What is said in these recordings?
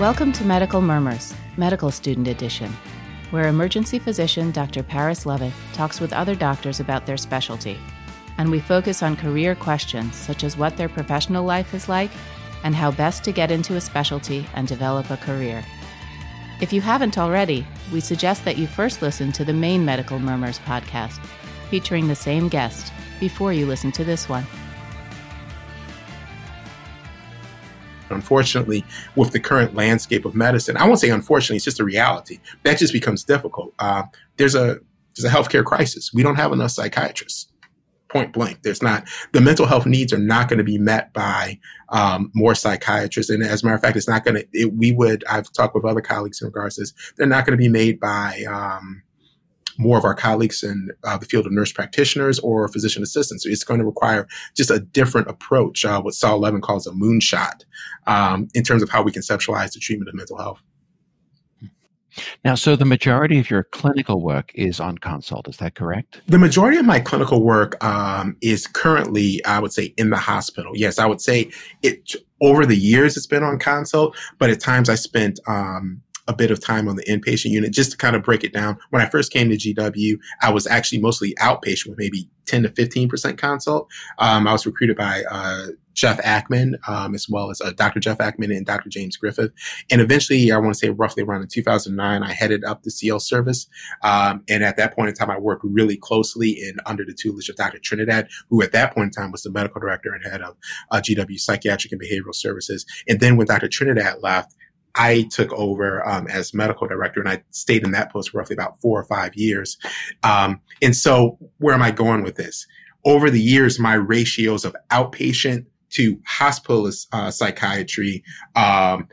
Welcome to Medical Murmurs, Medical Student Edition, where emergency physician Dr. Paris Levitt talks with other doctors about their specialty. And we focus on career questions such as what their professional life is like and how best to get into a specialty and develop a career. If you haven't already, we suggest that you first listen to the main Medical Murmurs podcast, featuring the same guest, before you listen to this one. Unfortunately, with the current landscape of medicine, I won't say unfortunately, it's just a reality. That just becomes difficult. Uh, there's a there's a healthcare crisis. We don't have enough psychiatrists. Point blank, there's not the mental health needs are not going to be met by um, more psychiatrists. And as a matter of fact, it's not going to. We would. I've talked with other colleagues in regards to this. They're not going to be made by um, more of our colleagues in uh, the field of nurse practitioners or physician assistants. So it's going to require just a different approach, uh, what Saul Levin calls a moonshot, um, in terms of how we conceptualize the treatment of mental health. Now, so the majority of your clinical work is on consult, is that correct? The majority of my clinical work um, is currently, I would say, in the hospital. Yes, I would say it over the years it's been on consult, but at times I spent um, a bit of time on the inpatient unit just to kind of break it down. When I first came to GW, I was actually mostly outpatient with maybe 10 to 15% consult. Um, I was recruited by uh, Jeff Akman, um, as well as uh, Dr. Jeff Akman and Dr. James Griffith. And eventually, I want to say roughly around in 2009, I headed up the CL service. Um, and at that point in time, I worked really closely and under the tutelage of Dr. Trinidad, who at that point in time was the medical director and head of uh, GW Psychiatric and Behavioral Services. And then when Dr. Trinidad left, I took over um, as medical director, and I stayed in that post for roughly about four or five years. Um, and so, where am I going with this? Over the years, my ratios of outpatient to hospitalist uh, psychiatry um,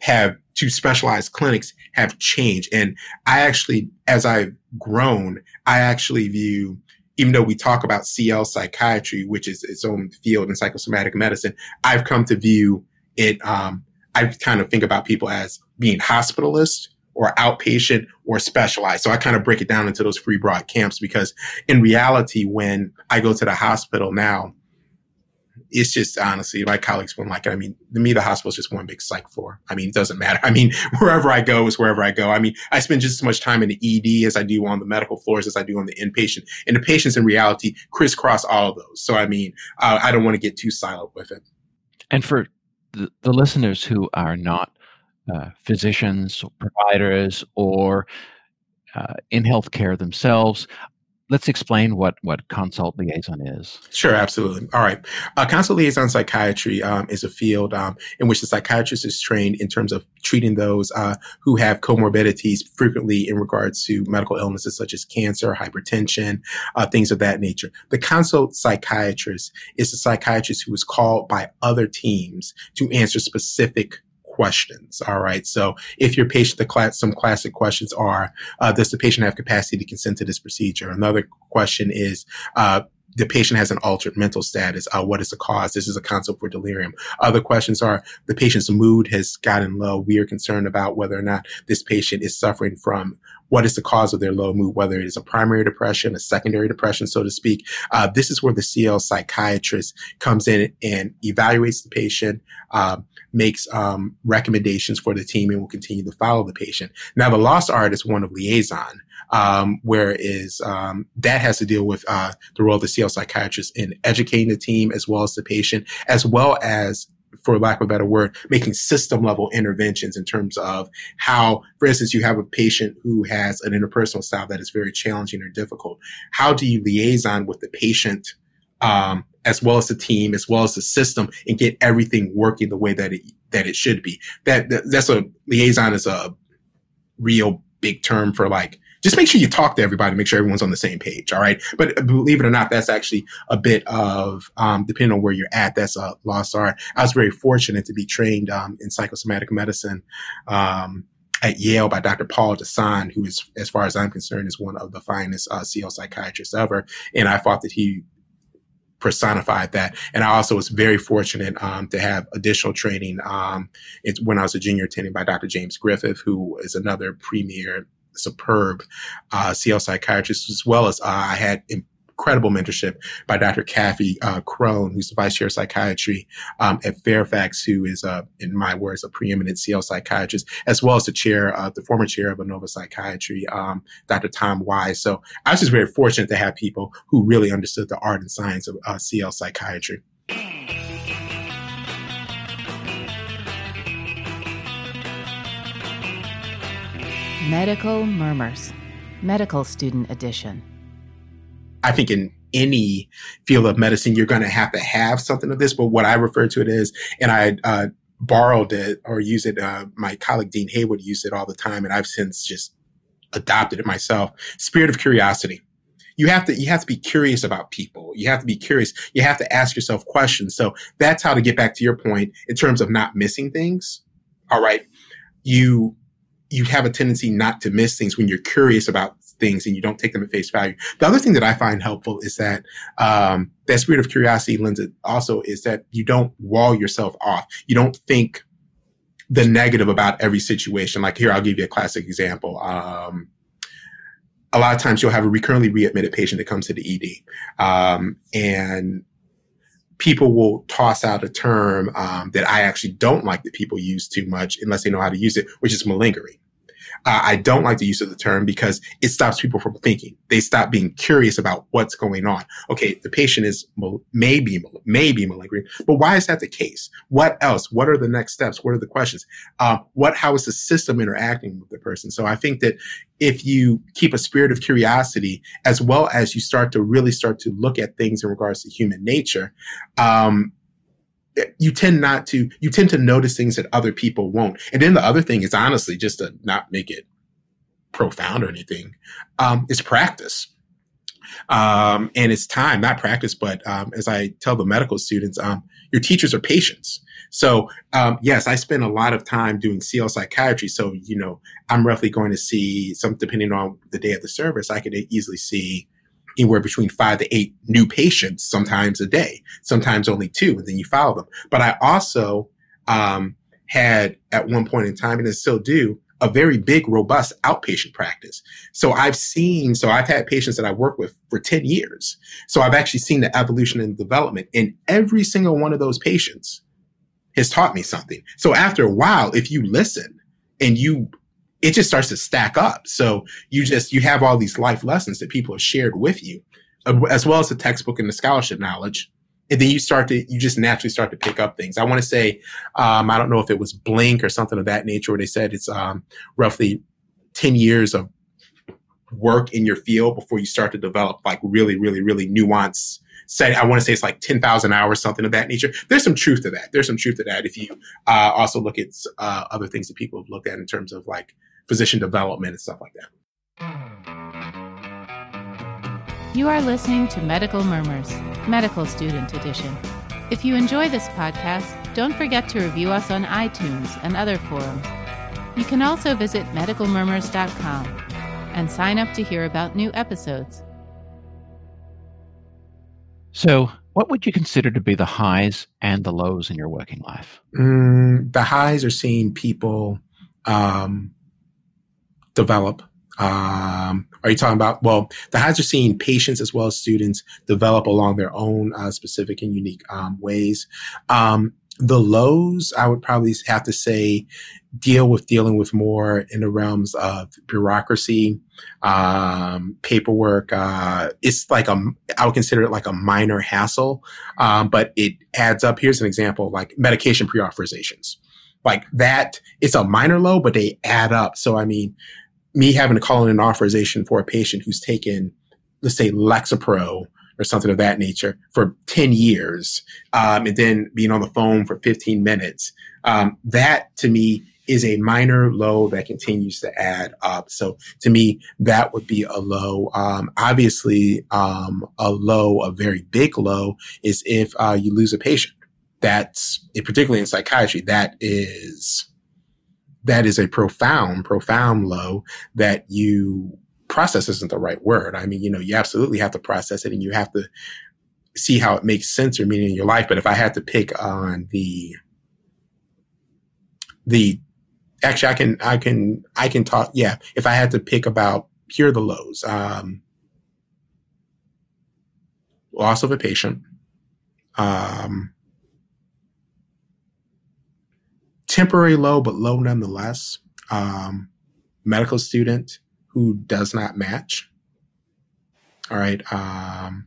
have to specialized clinics have changed. And I actually, as I've grown, I actually view even though we talk about CL psychiatry, which is its own field in psychosomatic medicine, I've come to view it um, I kind of think about people as being hospitalist or outpatient or specialized. So I kind of break it down into those three broad camps because in reality, when I go to the hospital now, it's just honestly, my colleagues wouldn't like it. I mean, to me, the hospital is just one big psych floor. I mean, it doesn't matter. I mean, wherever I go is wherever I go. I mean, I spend just as much time in the ED as I do on the medical floors as I do on the inpatient. And the patients in reality crisscross all of those. So, I mean, uh, I don't want to get too siloed with it. And for the, the listeners who are not uh, physicians, or providers, or uh, in healthcare themselves, let's explain what what consult liaison is. Sure, absolutely. All right, uh, consult liaison psychiatry um, is a field um, in which the psychiatrist is trained in terms of treating those uh, who have comorbidities, frequently in regards to medical illnesses such as cancer, hypertension, uh, things of that nature. The consult psychiatrist is a psychiatrist who is called by other teams to answer specific questions. All right. So if your patient, the class, some classic questions are, uh, does the patient have capacity to consent to this procedure? Another question is, uh, the patient has an altered mental status. Uh, what is the cause? This is a consult for delirium. Other questions are the patient's mood has gotten low. We are concerned about whether or not this patient is suffering from what is the cause of their low mood, whether it is a primary depression, a secondary depression, so to speak. Uh, this is where the CL psychiatrist comes in and evaluates the patient, uh, makes um, recommendations for the team, and will continue to follow the patient. Now, the lost art is one of liaison, um, where is um, that has to deal with uh, the role of the CL psychiatrist in educating the team as well as the patient, as well as for lack of a better word, making system level interventions in terms of how, for instance, you have a patient who has an interpersonal style that is very challenging or difficult. How do you liaison with the patient, um, as well as the team, as well as the system, and get everything working the way that it that it should be? That, that that's a liaison is a real big term for like just make sure you talk to everybody, make sure everyone's on the same page. All right. But believe it or not, that's actually a bit of, um, depending on where you're at, that's a lost art. I was very fortunate to be trained, um, in psychosomatic medicine, um, at Yale by Dr. Paul Desan, who is, as far as I'm concerned, is one of the finest uh, CL psychiatrists ever. And I thought that he personified that. And I also was very fortunate um, to have additional training um, when I was a junior attending by Dr. James Griffith, who is another premier superb uh, CL psychiatrist, as well as uh, I had incredible mentorship by Dr. Kathy uh, Crone, who's the vice chair of psychiatry um, at Fairfax, who is, uh, in my words, a preeminent CL psychiatrist, as well as the chair, uh, the former chair of Inova Psychiatry, um, Dr. Tom Wise. So I was just very fortunate to have people who really understood the art and science of uh, CL psychiatry. Medical Murmurs, Medical Student Edition. I think in any field of medicine, you're going to have to have something of this. But what I refer to it as, and I uh, borrowed it or use it, uh, my colleague Dean Haywood used it all the time, and I've since just adopted it myself. Spirit of curiosity. You have to you have to be curious about people. You have to be curious. You have to ask yourself questions. So that's how to get back to your point in terms of not missing things. All right. You you have a tendency not to miss things when you're curious about things and you don't take them at face value. The other thing that I find helpful is that um, that spirit of curiosity lends it also is that you don't wall yourself off. You don't think the negative about every situation. Like here, I'll give you a classic example. Um, a lot of times you'll have a recurrently readmitted patient that comes to the ED, um, and people will toss out a term um, that I actually don't like that people use too much unless they know how to use it, which is malingering. Uh, I don't like the use of the term because it stops people from thinking. They stop being curious about what's going on. Okay, the patient is maybe maybe malingering, but why is that the case? What else? What are the next steps? What are the questions? Uh, what? How is the system interacting with the person? So I think that if you keep a spirit of curiosity, as well as you start to really start to look at things in regards to human nature, um, you tend not to you tend to notice things that other people won't. And then the other thing is honestly just to not make it profound or anything um, is practice. Um, and it's time not practice but um, as i tell the medical students um, your teachers are patients. So um, yes i spend a lot of time doing cl psychiatry. So you know i'm roughly going to see some depending on the day of the service i could easily see anywhere between five to eight new patients sometimes a day, sometimes only two, and then you follow them. But I also um, had at one point in time, and I still do, a very big, robust outpatient practice. So I've seen, so I've had patients that I work with for 10 years. So I've actually seen the evolution and development in every single one of those patients has taught me something. So after a while, if you listen and you it just starts to stack up. So you just, you have all these life lessons that people have shared with you, uh, as well as the textbook and the scholarship knowledge. And then you start to, you just naturally start to pick up things. I want to say, um, I don't know if it was Blink or something of that nature, where they said it's um, roughly 10 years of work in your field before you start to develop like really, really, really nuanced say I want to say it's like ten thousand hours, something of that nature. There's some truth to that. There's some truth to that. If you uh, also look at uh, other things that people have looked at in terms of like physician development and stuff like that. You are listening to Medical Murmurs, Medical Student Edition. If you enjoy this podcast, don't forget to review us on iTunes and other forums. You can also visit medicalmurmurs.com and sign up to hear about new episodes. So, what would you consider to be the highs and the lows in your working life? Mm, the highs are seeing people um, develop. Um, are you talking about? Well, the highs are seeing patients as well as students develop along their own uh, specific and unique um, ways. Um, the lows, I would probably have to say, deal with dealing with more in the realms of bureaucracy, um, paperwork. Uh, it's like a, I would consider it like a minor hassle, um, but it adds up. Here's an example, like medication pre-authorizations. Like that, it's a minor low, but they add up. So, I mean, me having to call in an authorization for a patient who's taken, let's say, Lexapro or something of that nature for 10 years, um, and then being on the phone for 15 minutes, um, that to me is a minor low that continues to add up. So to me, that would be a low. Um, obviously, um, a low, a very big low, is if uh, you lose a patient. That's particularly in psychiatry. That is that is a profound, profound low that you process isn't the right word. I mean, you know, you absolutely have to process it and you have to see how it makes sense or meaning in your life. But if I had to pick on the the actually I can I can I can talk yeah, if I had to pick about here the lows. Um loss of a patient, um, temporary low, but low nonetheless, um, medical student who does not match. All right. Um,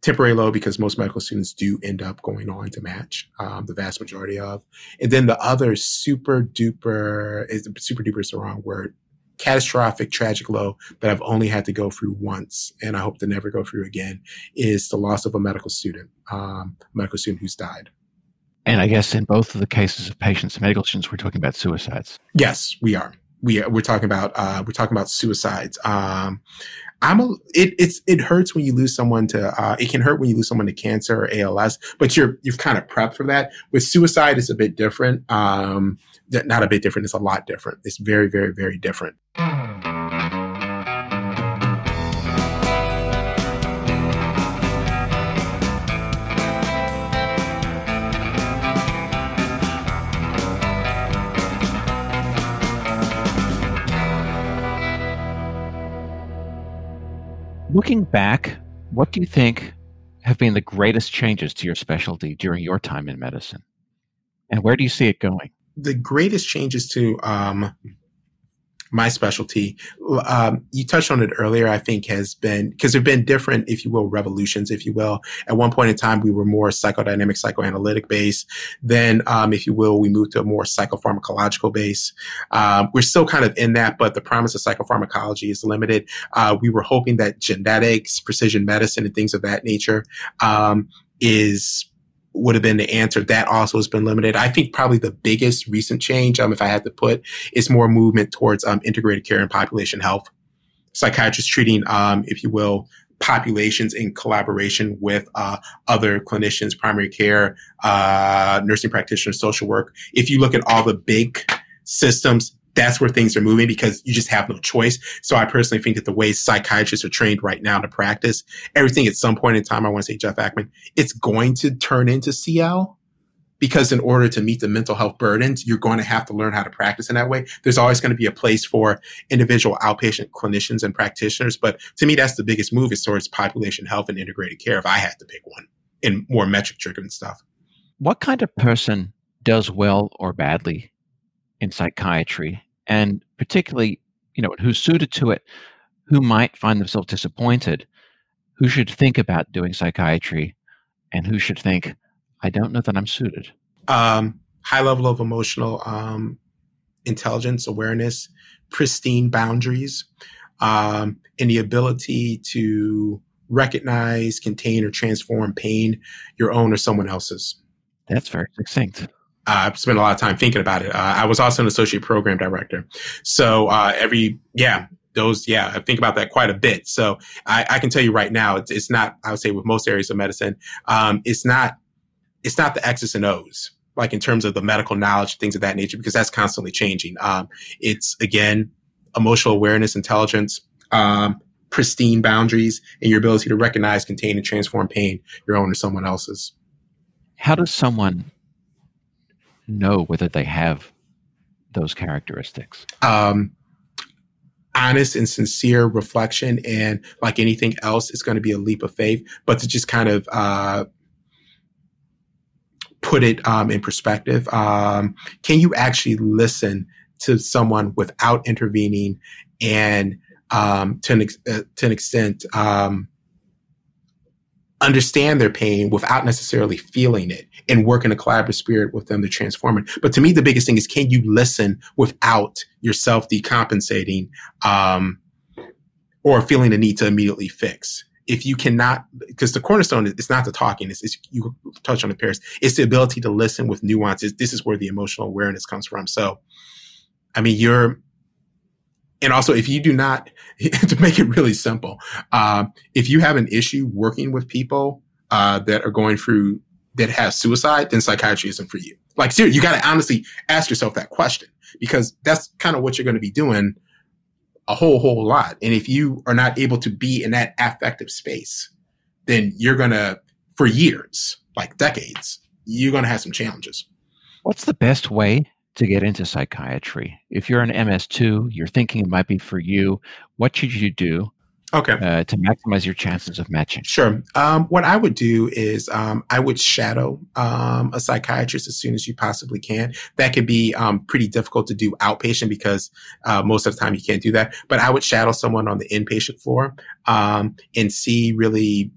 temporary low because most medical students do end up going on to match um, the vast majority of. And then the other super duper is super duper is the wrong word. Catastrophic, tragic low that I've only had to go through once, and I hope to never go through again, is the loss of a medical student, um, medical student who's died. And I guess in both of the cases of patients and medical students, we're talking about suicides. Yes, we are. We are, we're talking about uh, we're talking about suicides. Um, I'm a, it it's it hurts when you lose someone to uh, it can hurt when you lose someone to cancer or ALS, but you're you've kind of prepped for that. With suicide, it's a bit different. Um, not a bit different. It's a lot different. It's very very very different. Looking back, what do you think have been the greatest changes to your specialty during your time in medicine? And where do you see it going? The greatest changes to um, my specialty. Um, you touched on it earlier, I think has been because there have been different, if you will, revolutions, if you will. At one point in time, we were more psychodynamic, psychoanalytic base. Then, um, if you will, we moved to a more psychopharmacological base. Um, we're still kind of in that, but the promise of psychopharmacology is limited. Uh, we were hoping that genetics, precision medicine, and things of that nature um, is would have been the answer. That also has been limited. I think probably the biggest recent change, um, if I had to put, is more movement towards um, integrated care and population health. Psychiatrists treating, um, if you will, populations in collaboration with uh, other clinicians, primary care, uh, nursing practitioners, social work. If you look at all the big systems, that's where things are moving because you just have no choice. So I personally think that the way psychiatrists are trained right now to practice everything at some point in time, I want to say Jeff Akman, it's going to turn into CL because in order to meet the mental health burdens, you're going to have to learn how to practice in that way. There's always going to be a place for individual outpatient clinicians and practitioners. But to me, that's the biggest move is towards population health and integrated care if I had to pick one in more metric driven stuff. What kind of person does well or badly in psychiatry, and particularly, you know, who's suited to it, who might find themselves disappointed, who should think about doing psychiatry, and who should think, I don't know that I'm suited. Um, high level of emotional um, intelligence, awareness, pristine boundaries, um, and the ability to recognize, contain, or transform pain, your own or someone else's. That's very succinct. Uh, I've spent a lot of time thinking about it. Uh, I was also an associate program director. So uh, every, yeah, those, yeah, I think about that quite a bit. So I, I, can tell you right now, it's, it's not, I would say with most areas of medicine, um, it's not, it's not the X's and O's, like in terms of the medical knowledge, things of that nature, because that's constantly changing. Um, it's again, emotional awareness, intelligence, um, pristine boundaries, and your ability to recognize, contain, and transform pain, your own or someone else's. How does someone know whether they have those characteristics? Um, honest and sincere reflection, and like anything else, it's going to be a leap of faith. But to just kind of uh, put it um, in perspective, um, can you actually listen to someone without intervening and um, to, an, uh, to an extent um, understand their pain without necessarily feeling it and work in a collaborative spirit with them to transform it. But to me, the biggest thing is can you listen without yourself decompensating um, or feeling the need to immediately fix? If you cannot, because the cornerstone is not the talking, it's, it's you touch on the Paris, it's the ability to listen with nuances. This is where the emotional awareness comes from. So, I mean, you're and also if you do not to make it really simple um, if you have an issue working with people uh, that are going through that have suicide then psychiatry isn't for you. Like seriously you got to honestly ask yourself that question because that's kind of what you're going to be doing a whole whole lot. And if you are not able to be in that affective space then you're going to for years like decades you're going to have some challenges. What's the best way to get into psychiatry? If you're an MS2, you're thinking it might be for you, what should you do? Okay. uh, to maximize your chances of matching? Sure. Um, what I would do is um, I would shadow um, a psychiatrist as soon as you possibly can. That could be um, pretty difficult to do outpatient because uh, most of the time you can't do that. But I would shadow someone on the inpatient floor um, and see really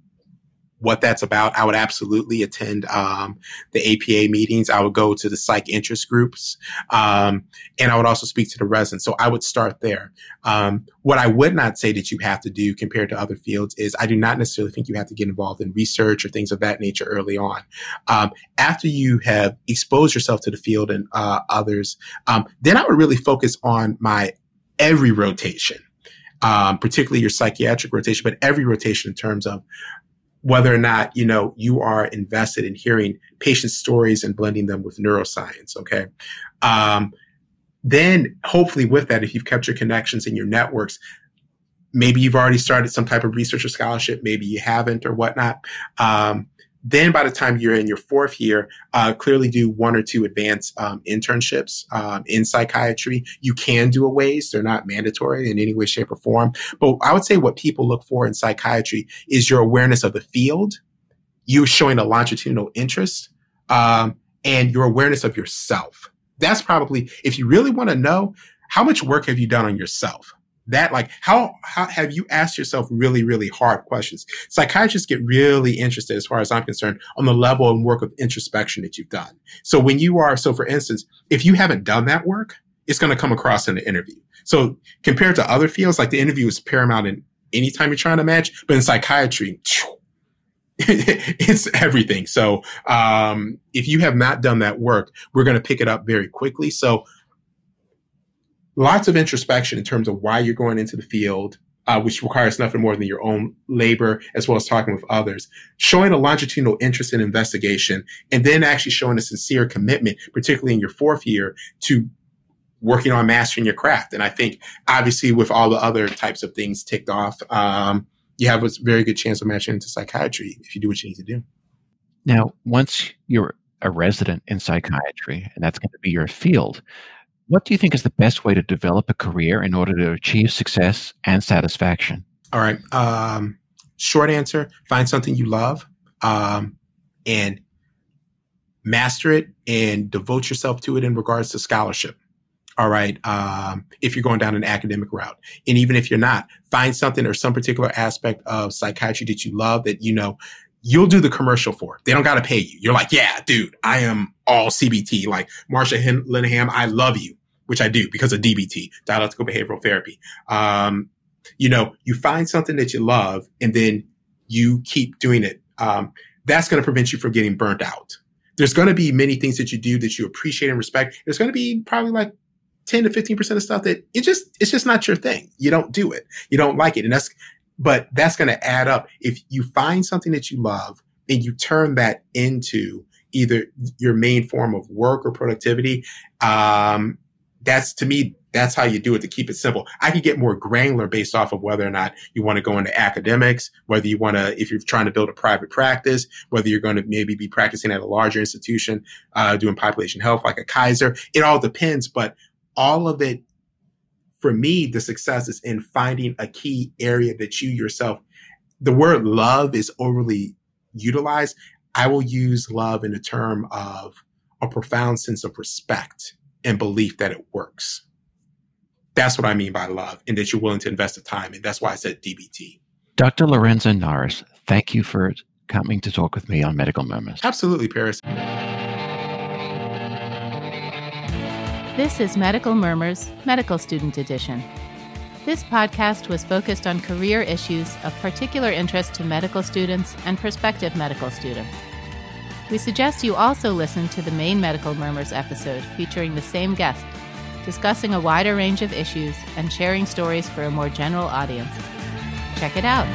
what that's about. I would absolutely attend um, the APA meetings. I would go to the psych interest groups, um, and I would also speak to the residents. So I would start there. Um, what I would not say that you have to do compared to other fields is I do not necessarily think you have to get involved in research or things of that nature early on. Um, after you have exposed yourself to the field and uh, others, um, then I would really focus on my every rotation. Um, particularly your psychiatric rotation, but every rotation in terms of whether or not you know you are invested in hearing patient stories and blending them with neuroscience okay? Um, then hopefully with that if you've kept your connections and your networks maybe you've already started some type of research or scholarship maybe you haven't or whatnot um, then by the time you're in your fourth year, uh, clearly do one or two advanced um, internships um, in psychiatry. You can do a ways. they're not mandatory in any way, shape, or form. But I would say what people look for in psychiatry is your awareness of the field, you showing a longitudinal interest, um, and your awareness of yourself. That's probably if you really want to know how much work have you done on yourself that like how, how have you asked yourself really really hard questions? Psychiatrists get really interested as far as i'm concerned on the level and work of introspection that you've done. So when you are so for instance if you haven't done that work it's going to come across in the interview. So compared to other fields like the interview is paramount in any time you're trying to match but in psychiatry it's everything. So um, if you have not done that work we're going to pick it up very quickly. So lots of introspection in terms of why you're going into the field, uh, which requires nothing more than your own labor as well as talking with others, showing a longitudinal interest in investigation, and then actually showing a sincere commitment, particularly in your fourth year, to working on mastering your craft. And I think obviously with all the other types of things ticked off, um, you have a very good chance of matching into psychiatry if you do what you need to do. Now, once you're a resident in psychiatry, and that's going to be your field, what do you think is the best way to develop a career in order to achieve success and satisfaction? All right. Um, short answer find something you love um, and master it and devote yourself to it in regards to scholarship. All right. Um, if you're going down an academic route. And even if you're not, find something or some particular aspect of psychiatry that you love that you know you'll do the commercial for. It. They don't got to pay you. You're like, yeah, dude, I am all CBT. Like Marsha Linehan, I love you, which I do because of DBT, dialectical behavioral therapy. Um, you know, you find something that you love and then you keep doing it. Um, that's going to prevent you from getting burnt out. There's going to be many things that you do that you appreciate and respect. There's going to be probably like 10 to 15% of stuff that it just, it's just not your thing. You don't do it. You don't like it. And that's, but that's going to add up. If you find something that you love and you turn that into either your main form of work or productivity, um, that's to me, that's how you do it to keep it simple. I could get more granular based off of whether or not you want to go into academics, whether you want to, if you're trying to build a private practice, whether you're going to maybe be practicing at a larger institution, uh, doing population health like a Kaiser. It all depends, but all of it for me, the success is in finding a key area that you yourself, the word love is overly utilized. I will use love in the term of a profound sense of respect and belief that it works. That's what I mean by love and that you're willing to invest the time. And that's why I said DBT. Dr. Lorenzo Norris, thank you for coming to talk with me on Medical Moments. Absolutely, Paris. This is Medical Murmurs, Medical Student Edition. This podcast was focused on career issues of particular interest to medical students and prospective medical students. We suggest you also listen to the main Medical Murmurs episode featuring the same guest, discussing a wider range of issues and sharing stories for a more general audience. Check it out.